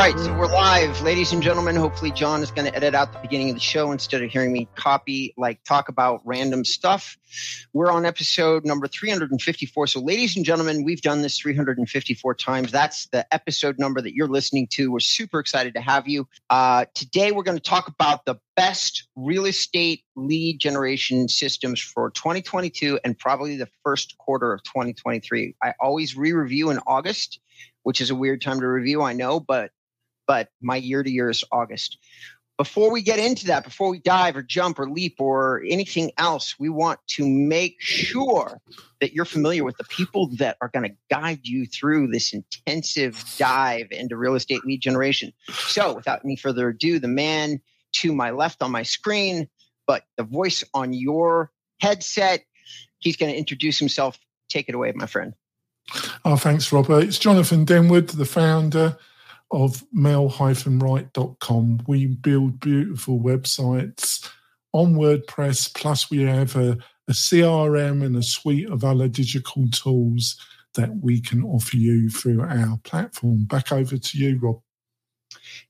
right, so we're live, ladies and gentlemen. Hopefully, John is going to edit out the beginning of the show instead of hearing me copy, like talk about random stuff. We're on episode number 354. So, ladies and gentlemen, we've done this 354 times. That's the episode number that you're listening to. We're super excited to have you. Uh, today, we're going to talk about the best real estate lead generation systems for 2022 and probably the first quarter of 2023. I always re review in August which is a weird time to review, I know, but but my year to year is August. Before we get into that, before we dive or jump or leap or anything else, we want to make sure that you're familiar with the people that are going to guide you through this intensive dive into real estate lead generation. So, without any further ado, the man to my left on my screen, but the voice on your headset, he's going to introduce himself. Take it away, my friend. Oh, thanks, Robert. It's Jonathan Denwood, the founder of mail-right.com. We build beautiful websites on WordPress, plus we have a, a CRM and a suite of other digital tools that we can offer you through our platform. Back over to you, Rob.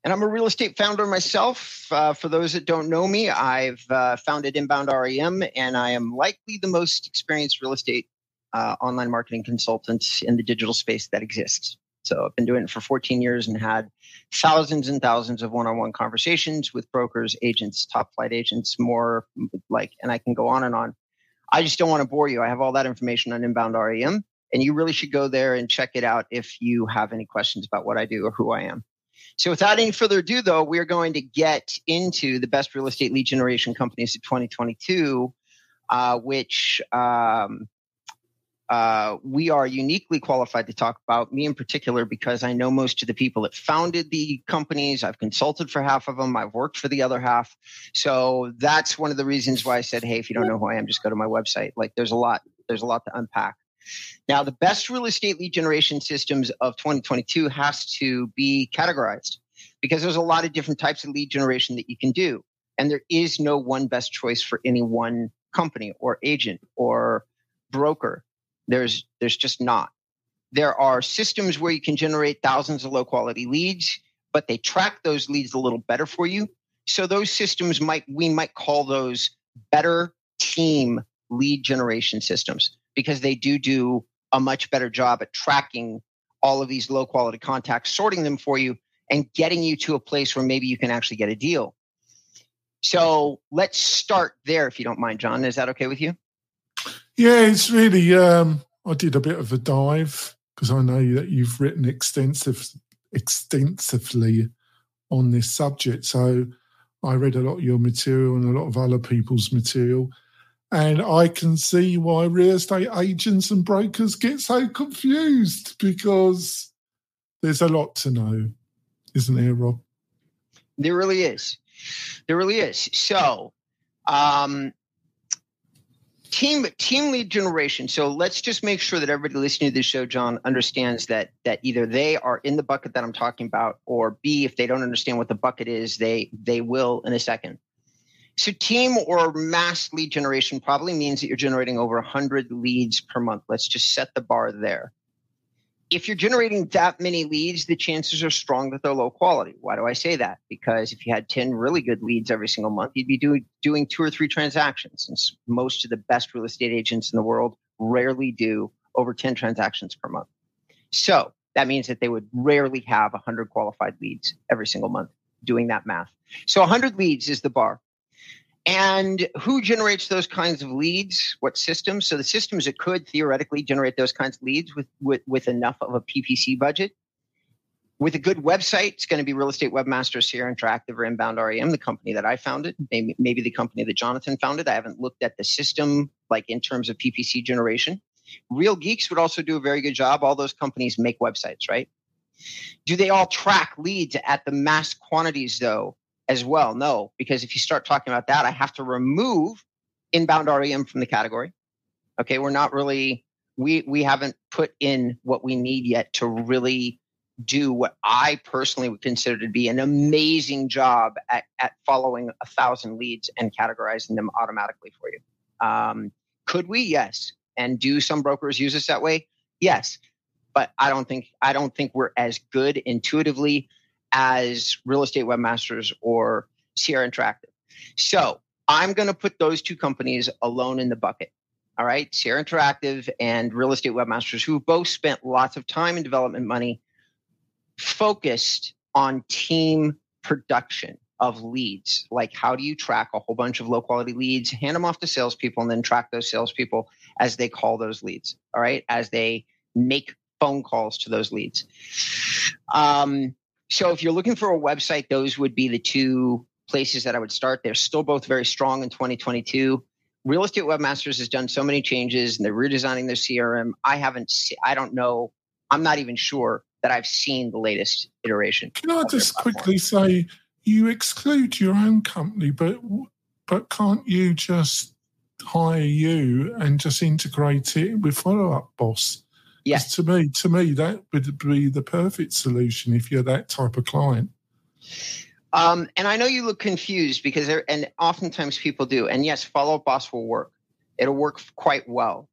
And I'm a real estate founder myself. Uh, for those that don't know me, I've uh, founded Inbound REM, and I am likely the most experienced real estate uh, online marketing consultant in the digital space that exists. So I've been doing it for 14 years and had thousands and thousands of one-on-one conversations with brokers, agents, top flight agents, more like, and I can go on and on. I just don't want to bore you. I have all that information on Inbound REM, and you really should go there and check it out if you have any questions about what I do or who I am. So without any further ado, though, we are going to get into the best real estate lead generation companies of 2022, uh, which um, uh, we are uniquely qualified to talk about me in particular because I know most of the people that founded the companies. I've consulted for half of them. I've worked for the other half. So that's one of the reasons why I said, hey, if you don't know who I am, just go to my website. Like there's a lot, there's a lot to unpack. Now, the best real estate lead generation systems of 2022 has to be categorized because there's a lot of different types of lead generation that you can do. And there is no one best choice for any one company or agent or broker there's there's just not. There are systems where you can generate thousands of low quality leads, but they track those leads a little better for you. So those systems might we might call those better team lead generation systems because they do do a much better job at tracking all of these low quality contacts, sorting them for you, and getting you to a place where maybe you can actually get a deal. So let's start there, if you don't mind, John. Is that okay with you? Yeah, it's really. Um, I did a bit of a dive because I know that you've written extensive, extensively on this subject. So I read a lot of your material and a lot of other people's material. And I can see why real estate agents and brokers get so confused because there's a lot to know, isn't there, Rob? There really is. There really is. So, um, team team lead generation. So let's just make sure that everybody listening to this show john understands that that either they are in the bucket that i'm talking about or b if they don't understand what the bucket is they they will in a second. So team or mass lead generation probably means that you're generating over 100 leads per month. Let's just set the bar there if you're generating that many leads, the chances are strong that they're low quality. Why do I say that? Because if you had 10 really good leads every single month, you'd be doing, doing two or three transactions. Since most of the best real estate agents in the world rarely do over 10 transactions per month. So that means that they would rarely have 100 qualified leads every single month doing that math. So 100 leads is the bar. And who generates those kinds of leads? What systems? So the systems that could theoretically generate those kinds of leads with, with, with enough of a PPC budget. With a good website, it's going to be Real Estate Webmasters Sierra Interactive or Inbound REM, the company that I founded, maybe, maybe the company that Jonathan founded. I haven't looked at the system like in terms of PPC generation. Real Geeks would also do a very good job. All those companies make websites, right? Do they all track leads at the mass quantities though as well. No, because if you start talking about that, I have to remove inbound REM from the category. Okay, we're not really we we haven't put in what we need yet to really do what I personally would consider to be an amazing job at, at following a thousand leads and categorizing them automatically for you. Um, could we? Yes. And do some brokers use us that way? Yes. But I don't think I don't think we're as good intuitively as Real Estate Webmasters or Sierra Interactive. So I'm going to put those two companies alone in the bucket. All right, Sierra Interactive and Real Estate Webmasters, who both spent lots of time and development money focused on team production of leads. Like, how do you track a whole bunch of low quality leads, hand them off to salespeople, and then track those salespeople as they call those leads? All right, as they make phone calls to those leads. Um, so, if you're looking for a website, those would be the two places that I would start. They're still both very strong in 2022. Real Estate Webmasters has done so many changes and they're redesigning their CRM. I haven't, I don't know, I'm not even sure that I've seen the latest iteration. Can I just quickly say, you exclude your own company, but but can't you just hire you and just integrate it with Follow Up Boss? Yes. To me, to me, that would be the perfect solution if you're that type of client. Um, and I know you look confused because there, and oftentimes people do. And yes, Follow Up Boss will work. It'll work quite well.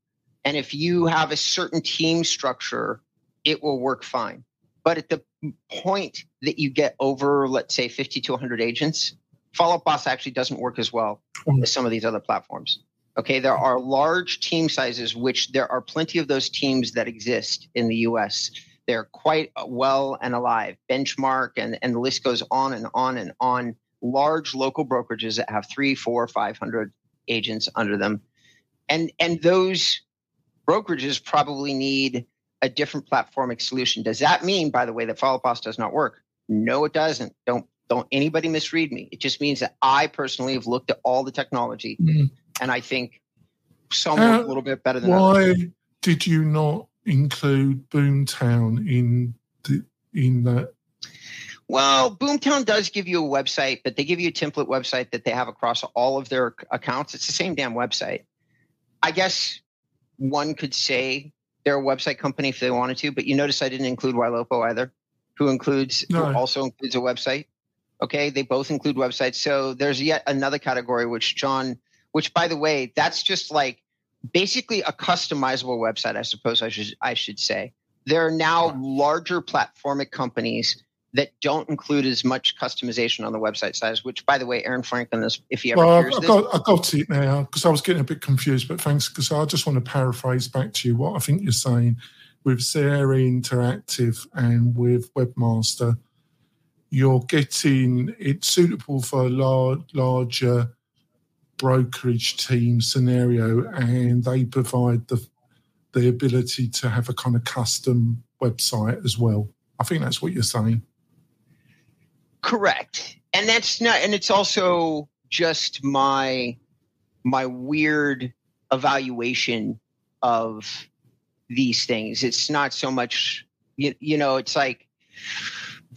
And if you have a certain team structure, it will work fine. But at the point that you get over, let's say, 50 to 100 agents, Follow Up Boss actually doesn't work as well mm. as some of these other platforms. Okay, there are large team sizes, which there are plenty of those teams that exist in the US. They're quite well and alive. Benchmark and, and the list goes on and on and on. Large local brokerages that have three, four, five hundred agents under them. And and those brokerages probably need a different platformic solution. Does that mean, by the way, that Follow Boss does not work? No, it doesn't. Don't don't anybody misread me. It just means that I personally have looked at all the technology, mm-hmm. And I think some uh, a little bit better than why others. did you not include Boomtown in the in that? Well, Boomtown does give you a website, but they give you a template website that they have across all of their accounts. It's the same damn website. I guess one could say they're a website company if they wanted to, but you notice I didn't include Ylopo either, who includes no. who also includes a website. Okay, they both include websites. So there's yet another category which John, which by the way, that's just like basically a customizable website, I suppose I should I should say. There are now larger platformic companies that don't include as much customization on the website size, which, by the way, Aaron Franklin is, if he ever well, hears this. Got, I got it now because I was getting a bit confused, but thanks. Because I just want to paraphrase back to you what I think you're saying with Sierra Interactive and with Webmaster. You're getting it suitable for a large, larger brokerage team scenario, and they provide the the ability to have a kind of custom website as well. I think that's what you're saying. Correct. And that's not and it's also just my my weird evaluation of these things. It's not so much you, you know, it's like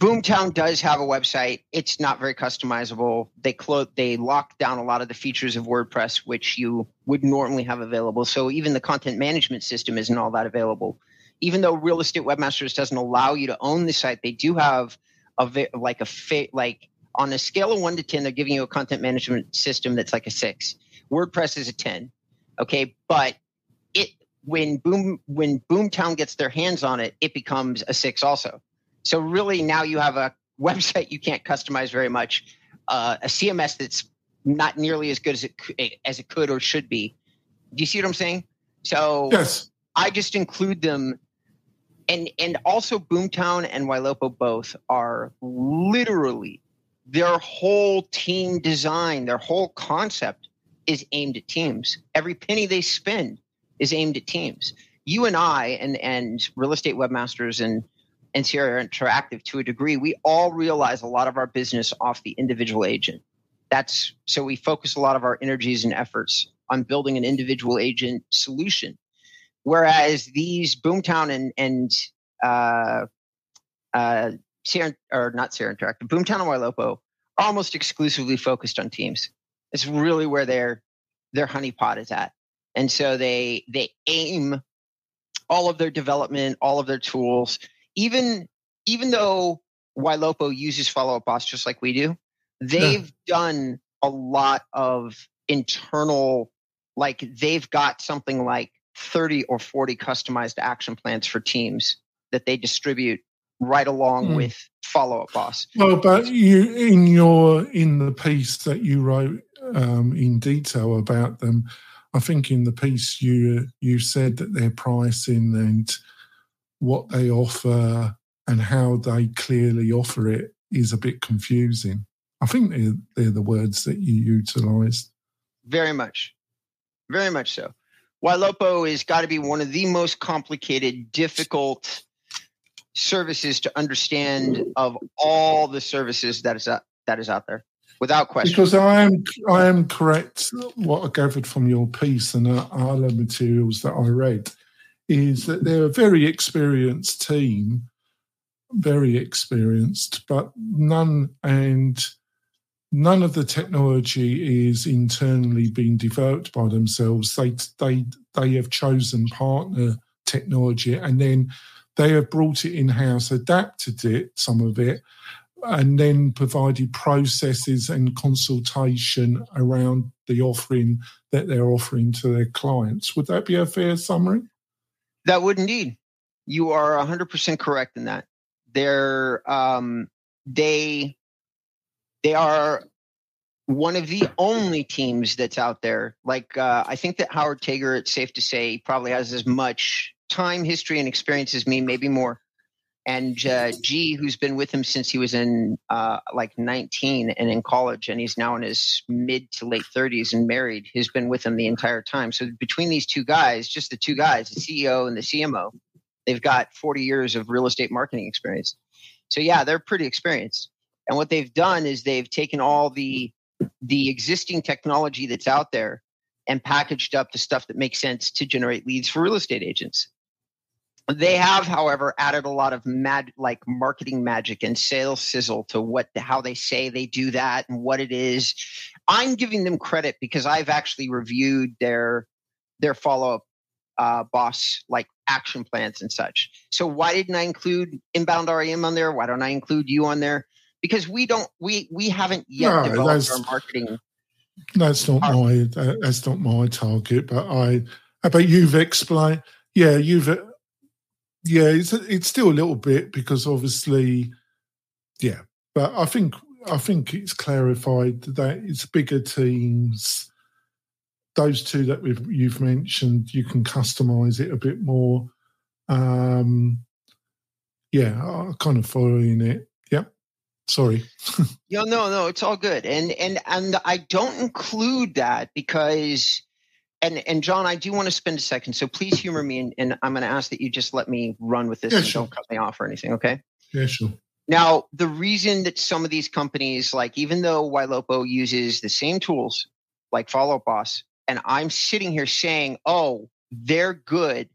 Boomtown does have a website. It's not very customizable. They close they lock down a lot of the features of WordPress which you would normally have available. So even the content management system isn't all that available. Even though Real Estate Webmasters doesn't allow you to own the site, they do have a like a fa- like on a scale of one to ten, they're giving you a content management system that's like a six. WordPress is a ten. Okay, but it when Boom when Boomtown gets their hands on it, it becomes a six also. So really now you have a website you can't customize very much, uh, a CMS that's not nearly as good as it as it could or should be. Do you see what I'm saying? So yes. I just include them and and also Boomtown and Ylopo both are literally their whole team design, their whole concept is aimed at teams. Every penny they spend is aimed at teams. You and I and and real estate webmasters and and Sierra Interactive to a degree, we all realize a lot of our business off the individual agent. That's so we focus a lot of our energies and efforts on building an individual agent solution Whereas these Boomtown and and uh, uh, Sierra, or not Sierra Interactive, Boomtown and Ylopo are almost exclusively focused on teams. It's really where their their honeypot is at, and so they they aim all of their development, all of their tools, even even though Ylopo uses Follow Up Boss just like we do, they've yeah. done a lot of internal, like they've got something like 30 or 40 customized action plans for teams that they distribute right along mm. with follow up boss. Well, but you in your in the piece that you wrote um, in detail about them, I think in the piece you you said that their pricing and what they offer and how they clearly offer it is a bit confusing. I think they're, they're the words that you utilised. Very much, very much so. Ylopo has got to be one of the most complicated, difficult services to understand of all the services that is out, that is out there, without question. Because I am I am correct. What I gathered from your piece and uh, other materials that I read is that they're a very experienced team, very experienced, but none and none of the technology is internally being developed by themselves. They they they have chosen partner technology and then they have brought it in house, adapted it, some of it, and then provided processes and consultation around the offering that they're offering to their clients. Would that be a fair summary? That would indeed. You are 100% correct in that. They're, um, they they are one of the only teams that's out there. Like uh, I think that Howard Tager, it's safe to say, probably has as much time, history, and experience as me, maybe more. And uh, G, who's been with him since he was in uh, like 19 and in college, and he's now in his mid to late 30s and married, has been with him the entire time. So between these two guys, just the two guys, the CEO and the CMO, they've got 40 years of real estate marketing experience. So yeah, they're pretty experienced. And what they've done is they've taken all the the existing technology that's out there and packaged up the stuff that makes sense to generate leads for real estate agents. They have, however, added a lot of mad like marketing magic and sales sizzle to what how they say they do that and what it is. I'm giving them credit because I've actually reviewed their their follow up uh, boss like action plans and such. So why didn't I include inbound REM on there? Why don't I include you on there? because we don't we we haven't yet no, developed our marketing. That's not our, my that's not my target, but I but you've explained. Yeah, you've yeah, it's it's still a little bit because obviously, yeah, but I think I think it's clarified that it's bigger teams. Those two that we've you've mentioned, you can customize it a bit more. Um, yeah, I'm kind of following it. Yep. Sorry. yeah, no, no, it's all good. And and and I don't include that because and and John, I do want to spend a second. So please humor me and, and I'm gonna ask that you just let me run with this yeah, and sure. don't cut me off or anything, okay? Yeah, sure. Now, the reason that some of these companies, like even though Ylopo uses the same tools like Follow Boss, and I'm sitting here saying, oh, they're good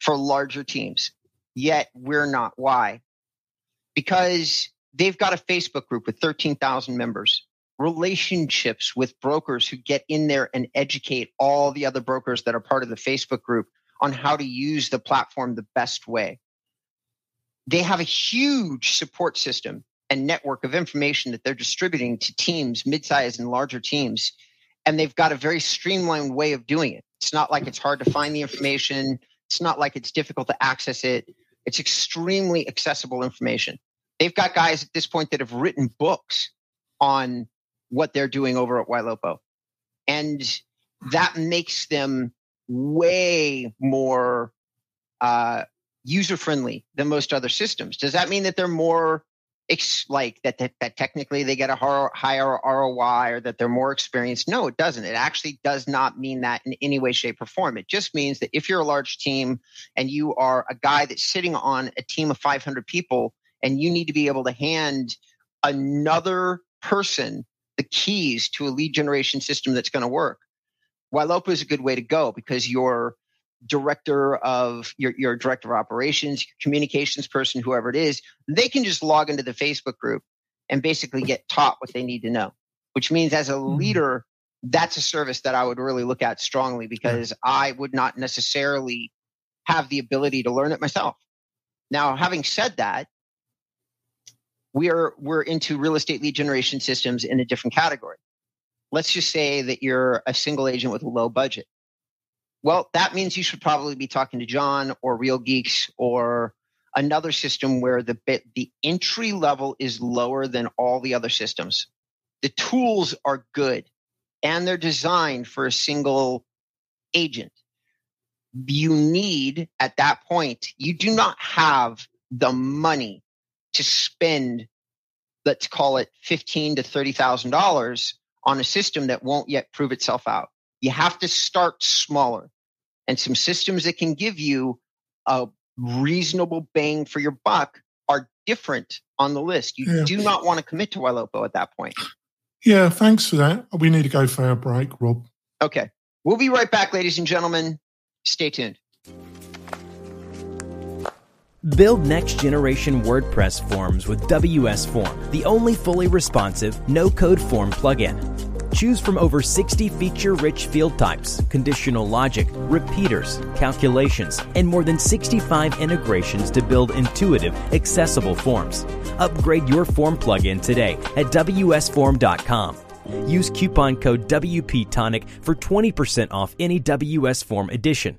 for larger teams, yet we're not. Why? Because they've got a Facebook group with 13,000 members, relationships with brokers who get in there and educate all the other brokers that are part of the Facebook group on how to use the platform the best way. They have a huge support system and network of information that they're distributing to teams, mid-sized and larger teams. And they've got a very streamlined way of doing it. It's not like it's hard to find the information. It's not like it's difficult to access it. It's extremely accessible information. They've got guys at this point that have written books on what they're doing over at Ylopo. And that makes them way more uh, user friendly than most other systems. Does that mean that they're more ex- like that, that, that technically they get a higher ROI or that they're more experienced? No, it doesn't. It actually does not mean that in any way, shape, or form. It just means that if you're a large team and you are a guy that's sitting on a team of 500 people and you need to be able to hand another person the keys to a lead generation system that's going to work. Ylopo is a good way to go because your director of your, your director of operations, your communications person, whoever it is, they can just log into the Facebook group and basically get taught what they need to know. Which means as a mm-hmm. leader, that's a service that I would really look at strongly because I would not necessarily have the ability to learn it myself. Now, having said that, we are we're into real estate lead generation systems in a different category. Let's just say that you're a single agent with a low budget. Well, that means you should probably be talking to John or Real Geeks or another system where the bit the entry level is lower than all the other systems. The tools are good and they're designed for a single agent. You need at that point, you do not have the money to spend, let's call it fifteen to thirty thousand dollars on a system that won't yet prove itself out. You have to start smaller and some systems that can give you a reasonable bang for your buck are different on the list. You yeah. do not want to commit to Ylopo at that point. Yeah, thanks for that. We need to go for our break, Rob. Okay. We'll be right back, ladies and gentlemen. Stay tuned. Build next generation WordPress forms with WS Form, the only fully responsive, no code form plugin. Choose from over 60 feature rich field types, conditional logic, repeaters, calculations, and more than 65 integrations to build intuitive, accessible forms. Upgrade your form plugin today at WSForm.com. Use coupon code WPTonic for 20% off any WS Form edition.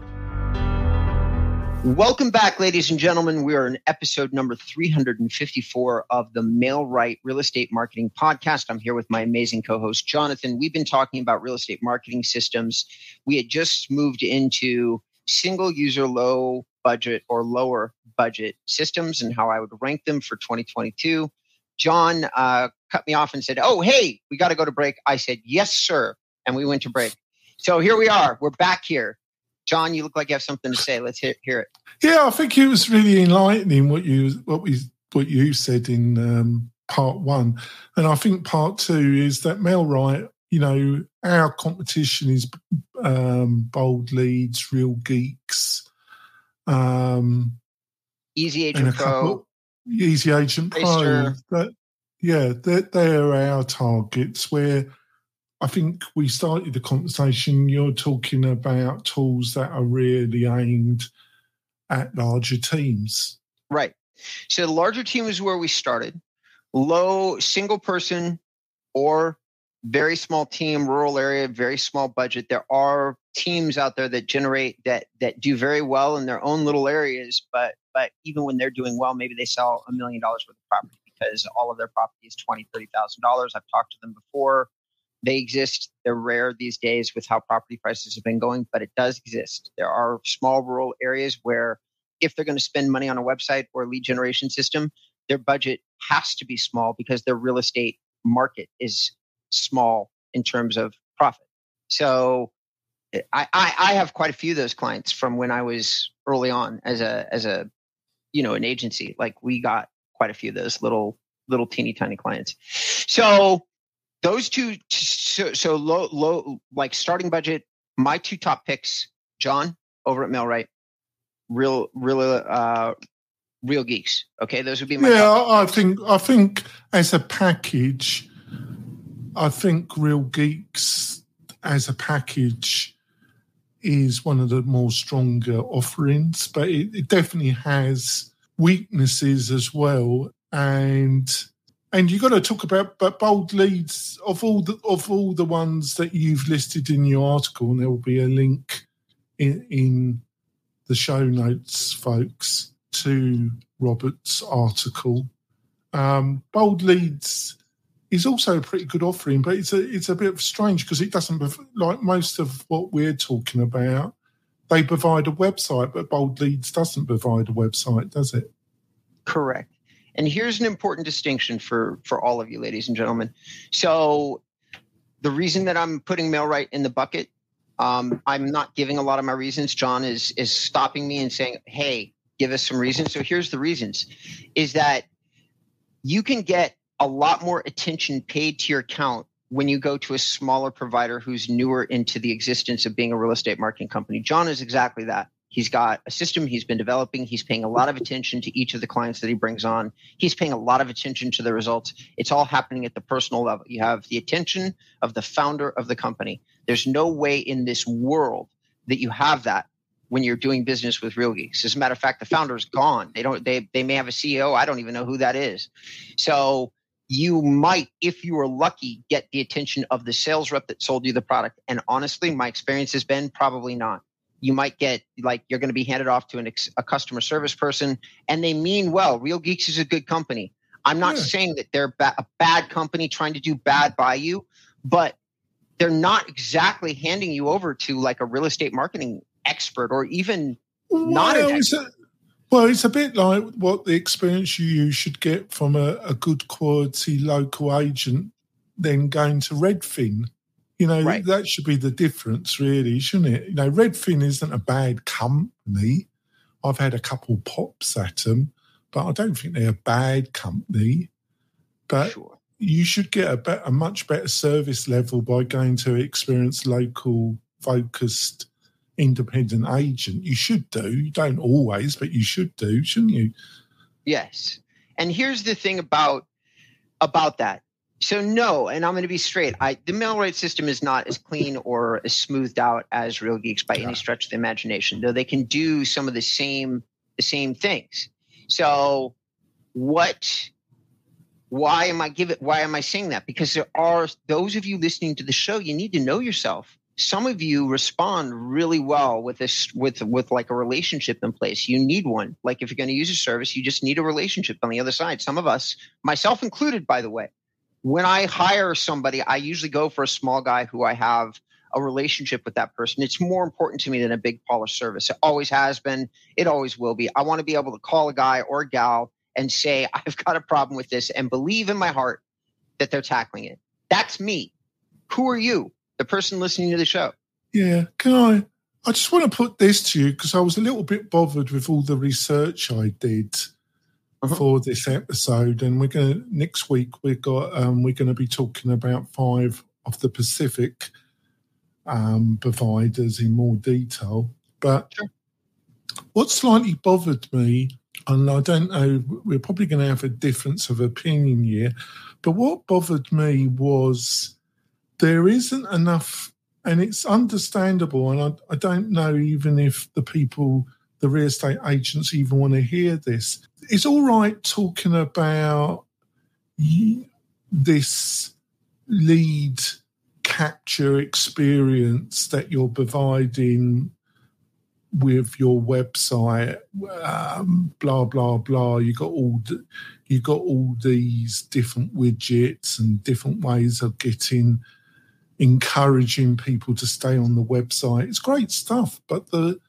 Welcome back, ladies and gentlemen. We are in episode number 354 of the MailRight Real Estate Marketing Podcast. I'm here with my amazing co host, Jonathan. We've been talking about real estate marketing systems. We had just moved into single user, low budget or lower budget systems and how I would rank them for 2022. John uh, cut me off and said, Oh, hey, we got to go to break. I said, Yes, sir. And we went to break. So here we are. We're back here. John, you look like you have something to say. Let's hear, hear it. Yeah, I think it was really enlightening what you what we what you said in um, part one, and I think part two is that MailRight. You know, our competition is um, bold leads, real geeks, um, Easy Agent Pro, couple, Easy Agent Pro. That, yeah, they're, they're our targets. Where I think we started the conversation. You're talking about tools that are really aimed at larger teams. Right. So the larger team is where we started. Low single person or very small team, rural area, very small budget. There are teams out there that generate that that do very well in their own little areas, but but even when they're doing well, maybe they sell a million dollars worth of property because all of their property is twenty, thirty thousand dollars. I've talked to them before. They exist. They're rare these days with how property prices have been going, but it does exist. There are small rural areas where if they're going to spend money on a website or a lead generation system, their budget has to be small because their real estate market is small in terms of profit. So I, I, I have quite a few of those clients from when I was early on as a as a you know an agency. Like we got quite a few of those little little teeny tiny clients. So those two so, so low low like starting budget my two top picks john over at MailRight real real uh real geeks. Okay those would be my yeah i think i think as a package i think real geeks as a package is one of the more stronger offerings but it, it definitely has weaknesses as well. And and you've got to talk about but bold leads of all the of all the ones that you've listed in your article, and there will be a link in, in the show notes, folks, to Robert's article. Um, bold leads is also a pretty good offering, but it's a it's a bit strange because it doesn't like most of what we're talking about. They provide a website, but Bold Leads doesn't provide a website, does it? Correct. And here's an important distinction for for all of you, ladies and gentlemen. So the reason that I'm putting MailRight in the bucket, um, I'm not giving a lot of my reasons. John is is stopping me and saying, "Hey, give us some reasons." So here's the reasons: is that you can get a lot more attention paid to your account when you go to a smaller provider who's newer into the existence of being a real estate marketing company. John is exactly that. He's got a system he's been developing. He's paying a lot of attention to each of the clients that he brings on. He's paying a lot of attention to the results. It's all happening at the personal level. You have the attention of the founder of the company. There's no way in this world that you have that when you're doing business with Real Geeks. As a matter of fact, the founder is gone. They don't. They they may have a CEO. I don't even know who that is. So you might, if you are lucky, get the attention of the sales rep that sold you the product. And honestly, my experience has been probably not you might get like you're going to be handed off to an ex, a customer service person and they mean well real geeks is a good company i'm not yeah. saying that they're ba- a bad company trying to do bad by you but they're not exactly handing you over to like a real estate marketing expert or even well, not an expert. Well, it's a bit like what the experience you should get from a, a good quality local agent then going to Redfin you know, right. that should be the difference, really, shouldn't it? You know, Redfin isn't a bad company. I've had a couple pops at them, but I don't think they're a bad company. But sure. you should get a, a much better service level by going to experienced local focused independent agent. You should do. You don't always, but you should do, shouldn't you? Yes. And here's the thing about about that so no, and I'm going to be straight. I the MailRight system is not as clean or as smoothed out as Real Geeks by yeah. any stretch of the imagination. Though they can do some of the same the same things. So what? Why am I giving? Why am I saying that? Because there are those of you listening to the show. You need to know yourself. Some of you respond really well with this with with like a relationship in place. You need one. Like if you're going to use a service, you just need a relationship on the other side. Some of us, myself included, by the way when I hire somebody, I usually go for a small guy who I have a relationship with that person. It's more important to me than a big polished service. It always has been. It always will be. I want to be able to call a guy or a gal and say, I've got a problem with this and believe in my heart that they're tackling it. That's me. Who are you? The person listening to the show. Yeah. Can I? I just want to put this to you because I was a little bit bothered with all the research I did uh-huh. for this episode, and we're going to next week we've got um, we're going to be talking about five of the Pacific um, providers in more detail. But sure. what slightly bothered me, and I don't know, we're probably going to have a difference of opinion here, but what bothered me was there isn't enough, and it's understandable, and I, I don't know even if the people the real estate agents even want to hear this. It's all right talking about this lead capture experience that you're providing with your website? Um, blah blah blah. You got all the, you got all these different widgets and different ways of getting encouraging people to stay on the website. It's great stuff but the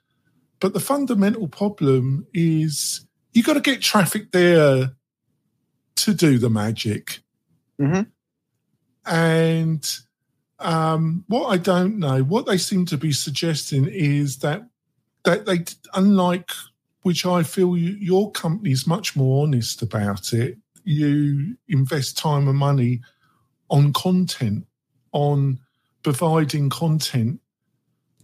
but the fundamental problem is you got to get traffic there to do the magic. Mm-hmm. And um, what I don't know, what they seem to be suggesting is that that they, unlike which I feel you, your company is much more honest about it. You invest time and money on content, on providing content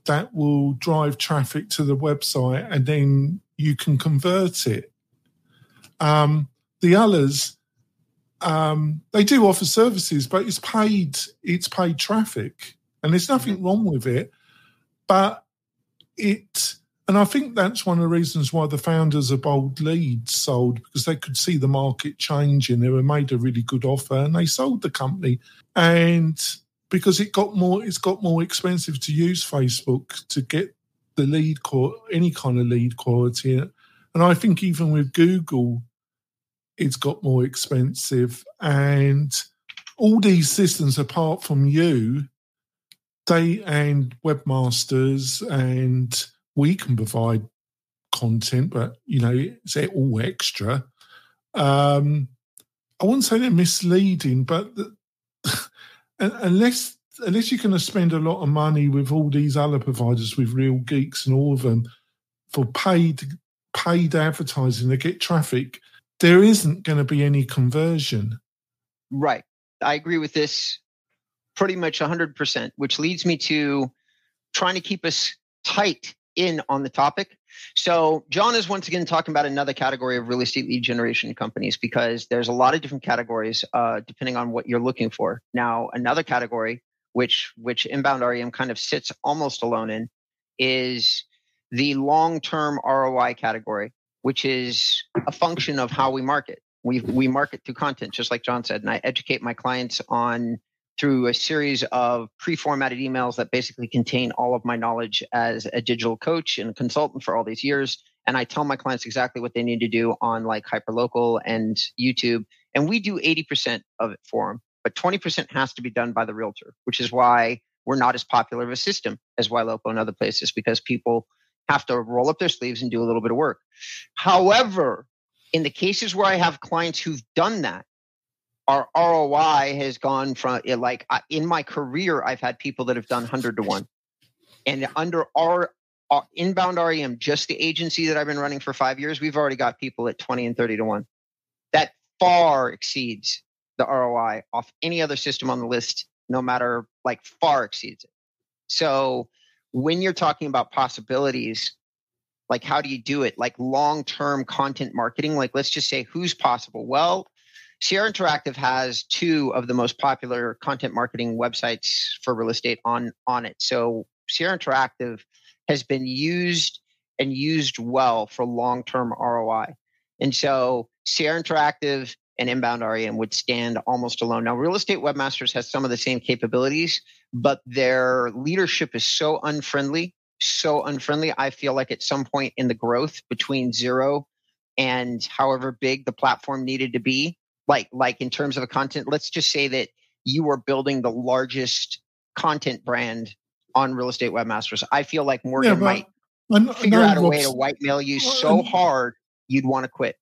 that will drive traffic to the website and then you can convert it. Um, the others, um, they do offer services, but it's paid, it's paid traffic and there's nothing mm-hmm. wrong with it. But it, and I think that's one of the reasons why the founders of Bold Leads sold because they could see the market changing. They were made a really good offer and they sold the company. And because it got more it's got more expensive to use Facebook to get the lead any kind of lead quality. And I think even with Google, it's got more expensive. And all these systems, apart from you, they and webmasters and we can provide content, but you know, it's all extra. Um, I wouldn't say they're misleading, but the, unless unless you're going to spend a lot of money with all these other providers, with Real Geeks and all of them, for paid paid advertising to get traffic, there isn't going to be any conversion. Right. I agree with this pretty much 100%, which leads me to trying to keep us tight in on the topic. So, John is once again talking about another category of real estate lead generation companies because there's a lot of different categories uh, depending on what you're looking for. Now, another category which which inbound REM kind of sits almost alone in is the long-term ROI category, which is a function of how we market. We we market through content, just like John said, and I educate my clients on through a series of pre-formatted emails that basically contain all of my knowledge as a digital coach and consultant for all these years. And i tell my clients exactly what they need to do on like hyperlocal and youtube. And we do 80% of it for them but 20% has to be done by the realtor which is why we're not as popular of a system as ylopo and other places because people have to roll up their sleeves and do a little bit of work. However in the cases where i have clients who've done that our ROI has gone from eh, like in my career, I've had people that have done 100 to 1. And under our, our, inbound REM, just the agency that I've been running for five years, we've already got people at 20 and 30 to 1. That far exceeds the ROI off any other system on the list, no matter like far exceeds it. So when you're talking about possibilities, like how do you do it? Like long term content marketing, like let's just say who's possible? Well, Sierra Interactive has two of the most popular content marketing websites for real estate on on it. So Sierra Interactive has been used and used well for long-term ROI. And so Sierra Interactive and Inbound REM would stand almost alone. Now, Real Estate Webmasters has some of the same capabilities, but their leadership is so unfriendly, so unfriendly. I feel like at some point in the growth between zero and however big the platform needed to be, like like in terms of a content let's just say that you are building the largest content brand on real estate webmasters. I feel like morgan yeah, might figure out a way to white whitemail you well, so hard you'd want to quit.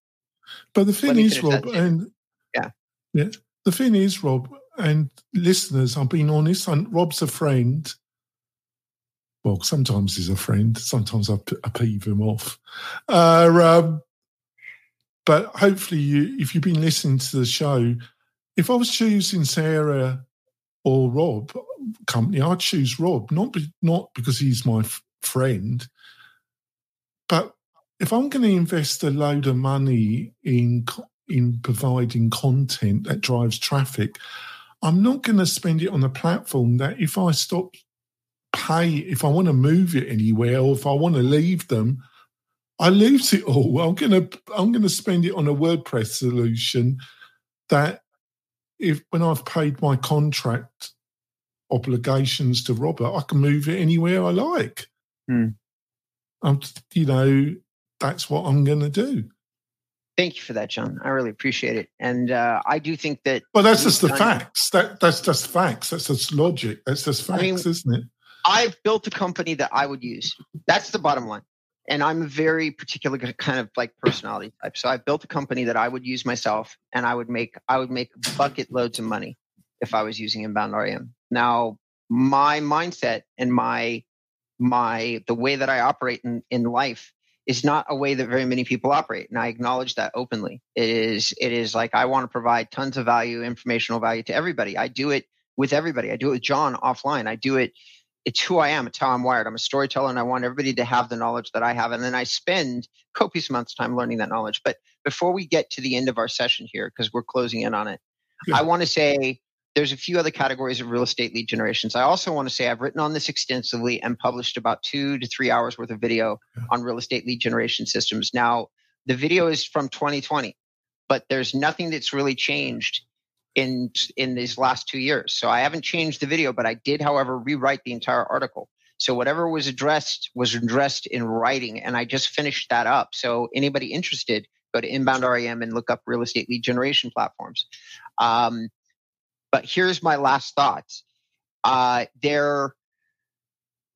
But the thing is rob and yeah. Yeah the thing is rob and listeners i'm being honest and rob's a friend. Well, sometimes he's a friend. Sometimes I, I peeve him off. Uh, um, but hopefully, you, if you've been listening to the show, if I was choosing Sierra or Rob company, I'd choose Rob, not be, not because he's my f- friend, but if I'm going to invest a load of money in in providing content that drives traffic, I'm not going to spend it on a platform that if I stop pay, if I want to move it anywhere or if I want to leave them, I lose it all. I'm gonna I'm gonna spend it on a WordPress solution that if when I've paid my contract obligations to Robert, I can move it anywhere I like. Hmm. I'm you know, that's what I'm gonna do. Thank you for that, John. I really appreciate it, and uh, I do think that. Well, that's just the facts. That that's just facts. That's just logic. That's just facts, I mean, isn't it? I've built a company that I would use. That's the bottom line and I'm a very particular kind of like personality type. So I built a company that I would use myself, and I would make I would make bucket loads of money if I was using inbound REM. Now, my mindset and my my the way that I operate in, in life is not a way that very many people operate, and I acknowledge that openly. It is it is like I want to provide tons of value, informational value to everybody. I do it with everybody. I do it with John offline. I do it it's who I am. It's how I'm wired. I'm a storyteller and I want everybody to have the knowledge that I have. And then I spend copious amounts of time learning that knowledge. But before we get to the end of our session here, because we're closing in on it, yeah. I want to say there's a few other categories of real estate lead generations. I also want to say I've written on this extensively and published about two to three hours worth of video yeah. on real estate lead generation systems. Now, the video is from 2020, but there's nothing that's really changed in in these last two years. So I haven't changed the video, but I did, however, rewrite the entire article. So whatever was addressed was addressed in writing, and I just finished that up. So anybody interested, go to Inbound REM and look up real estate lead generation platforms. Um, but here's my last thoughts. Uh, there,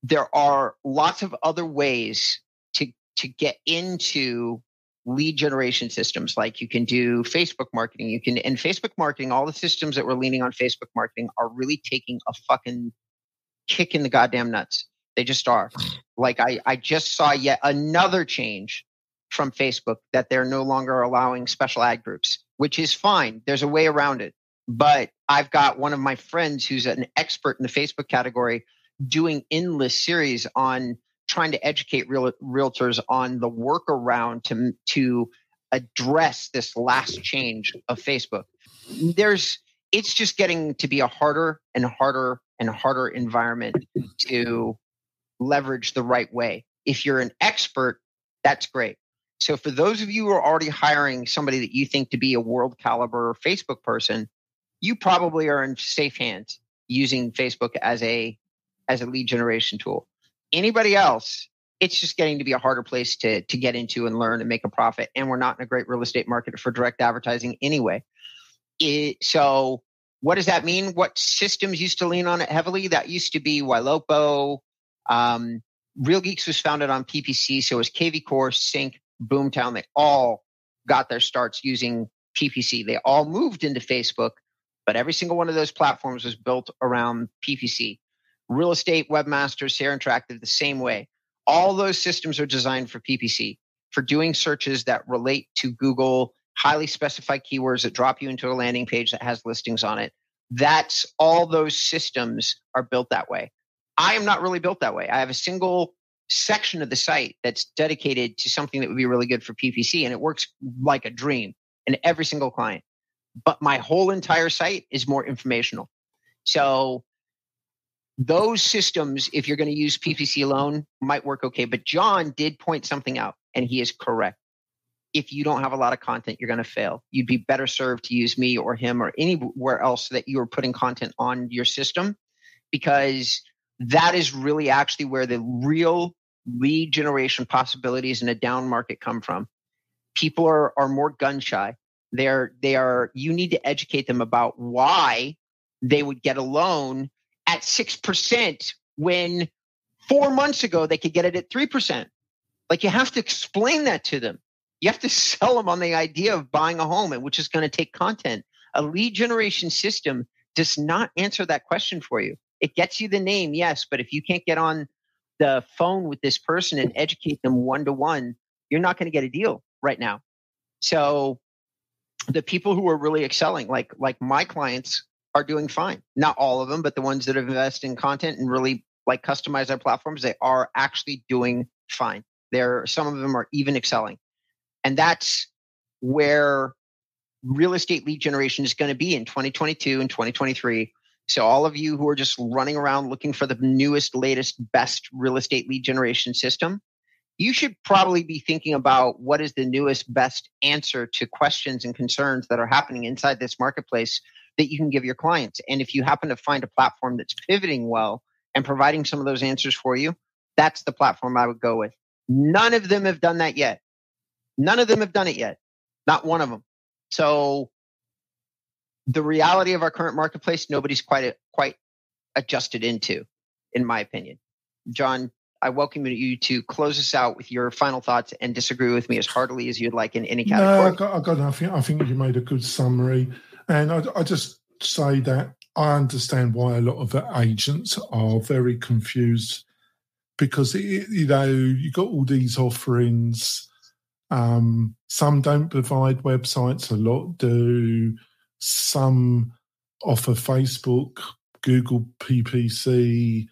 there are lots of other ways to to get into lead generation systems. Like you can do facebook marketing. You can and facebook marketing all the systems that we're leaning on facebook marketing are really taking a fucking kick in the goddamn nuts. They just are. Like i i just saw yet another change from facebook that they're no longer allowing special ad groups which is fine. There's a way around it. But i've got one of my friends who's an expert in the facebook category doing endless series on trying to educate real, realtors on the workaround to to address this last change of Facebook. There's it's just getting to be a harder and harder and harder environment to leverage the right way. If you're an expert, that's great. So for those of you who are already hiring somebody that you think to be a world caliber Facebook person, you probably are in safe hands using Facebook as a as a lead generation tool. Anybody else, it's just getting to be a harder place to to get into and learn and make a profit. And we're not in a great real estate market for direct advertising anyway. It, so what does that mean? What systems used to lean on it heavily? That used to be Ylopo. Um, Real Geeks was founded on PPC, so was KV Core, CINC, Boomtown. They all got their starts using PPC. They all moved into Facebook, but every single one of those platforms was built around PPC. Real estate, webmasters, Sierra Interactive, the same way. All those systems are designed for PPC, for doing searches that relate to Google, highly specified keywords that drop you into a landing page that has listings on it. That's all those systems are built that way. I am not really built that way. I have a single section of the site that's dedicated to something that would be really good for PPC and it works like a dream in every single client. But my whole entire site is more informational. So those systems, if you're going to use PPC alone, might work okay. But John did point something out, and he is correct. If you don't have a lot of content, you're going to fail. You'd be better served to use me or him or anywhere else that you are putting content on your system because that is really actually where the real lead generation possibilities in a down market come from. People are, are more gun shy. They're, they are, you need to educate them about why they would get a loan at 6% when four months ago they could get it at 3%. Like you have to explain that to them. You have to sell them on the idea of buying a home, and which is going to take content. A lead generation system does not answer that question for you. It gets you the name, yes, but if you can't get on the phone with this person and educate them one to one, you're not going to get a deal right now. So the people who are really excelling, like like my clients, are doing fine. Not all of them, but the ones that invest in content and really like customize their platforms, they are actually doing fine. There, some of them are even excelling, and that's where real estate lead generation is going to be in 2022 and 2023. So all of you who are just running around looking for the newest, latest, best real estate lead generation system, you should probably be thinking about what is the newest, best answer to questions and concerns that are happening inside this marketplace that you can give your clients. And if you happen to find a platform that's pivoting well and providing some of those answers for you, that's the platform I would go with. None of them have done that yet. None of them have done it yet. Not one of them. So the reality of our current marketplace, nobody's quite quite adjusted into, in my opinion. John, I welcome you to close us out with your final thoughts and disagree with me as heartily as you'd like in any category. No, I got, I got nothing. I think you made a good summary. And I, I just say that I understand why a lot of agents are very confused because it, you know you got all these offerings. Um, some don't provide websites, a lot do. Some offer Facebook, Google PPC.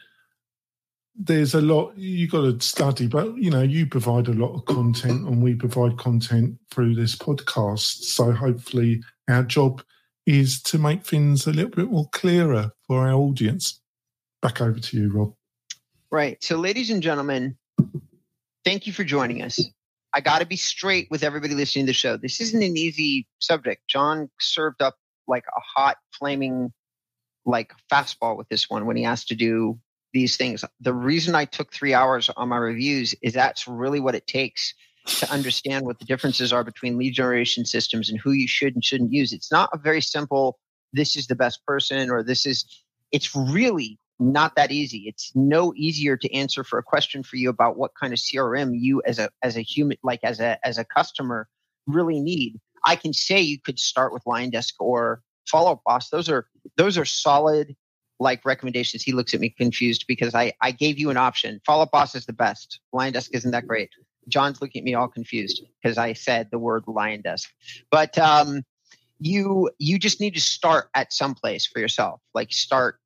There's a lot you got to study, but you know you provide a lot of content, and we provide content through this podcast. So hopefully, our job is to make things a little bit more clearer for our audience. Back over to you, Rob. Right. So, ladies and gentlemen, thank you for joining us. I got to be straight with everybody listening to the show. This isn't an easy subject. John served up like a hot, flaming, like fastball with this one when he asked to do these things. The reason I took three hours on my reviews is that's really what it takes to understand what the differences are between lead generation systems and who you should and shouldn't use. It's not a very simple, this is the best person or this is, it's really not that easy. It's no easier to answer for a question for you about what kind of CRM you as a, as a human, like as a, as a customer really need. I can say you could start with LionDesk or Follow Up Boss. Those are, those are solid like recommendations. He looks at me confused because I, I gave you an option. Follow Up Boss is the best. LionDesk isn't that great. John's looking at me all confused because I said the word LionDesk. But um, you you just need to start at some place for yourself. Like start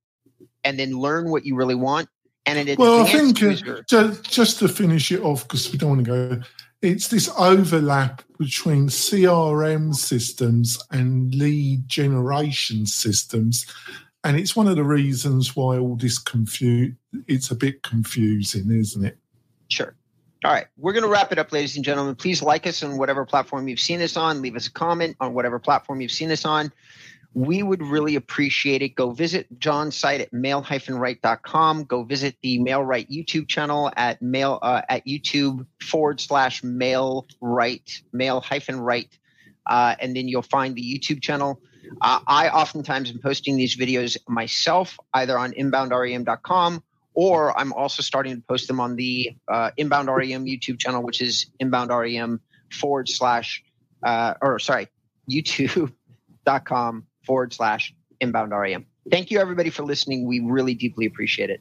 and then learn what you really want and an Well, I think uh, user. ju- just to finish it off, because we don't want to go, it's this overlap between CRM systems and lead generation systems. And it's one of the reasons why all this confu- it's a bit confusing, isn't it? Sure. All right. We're going to wrap it up, ladies and gentlemen. Please like us on whatever platform you've seen us on. Leave us a comment on whatever platform you've seen us on. We would really appreciate it. Go visit John's site at mail-right.com. Go visit the MailRight YouTube channel at mail uh, at YouTube forward slash mail right mail hyphen right, uh, and then you'll find the YouTube channel. Uh, I oftentimes am posting these videos myself, either on inboundrem.com or I'm also starting to post them on the uh, Inbound REM YouTube channel, which is Inbound REM forward slash, uh, or sorry, youtube.com forward slash Inbound REM. Thank you, everybody, for listening. We really deeply appreciate it.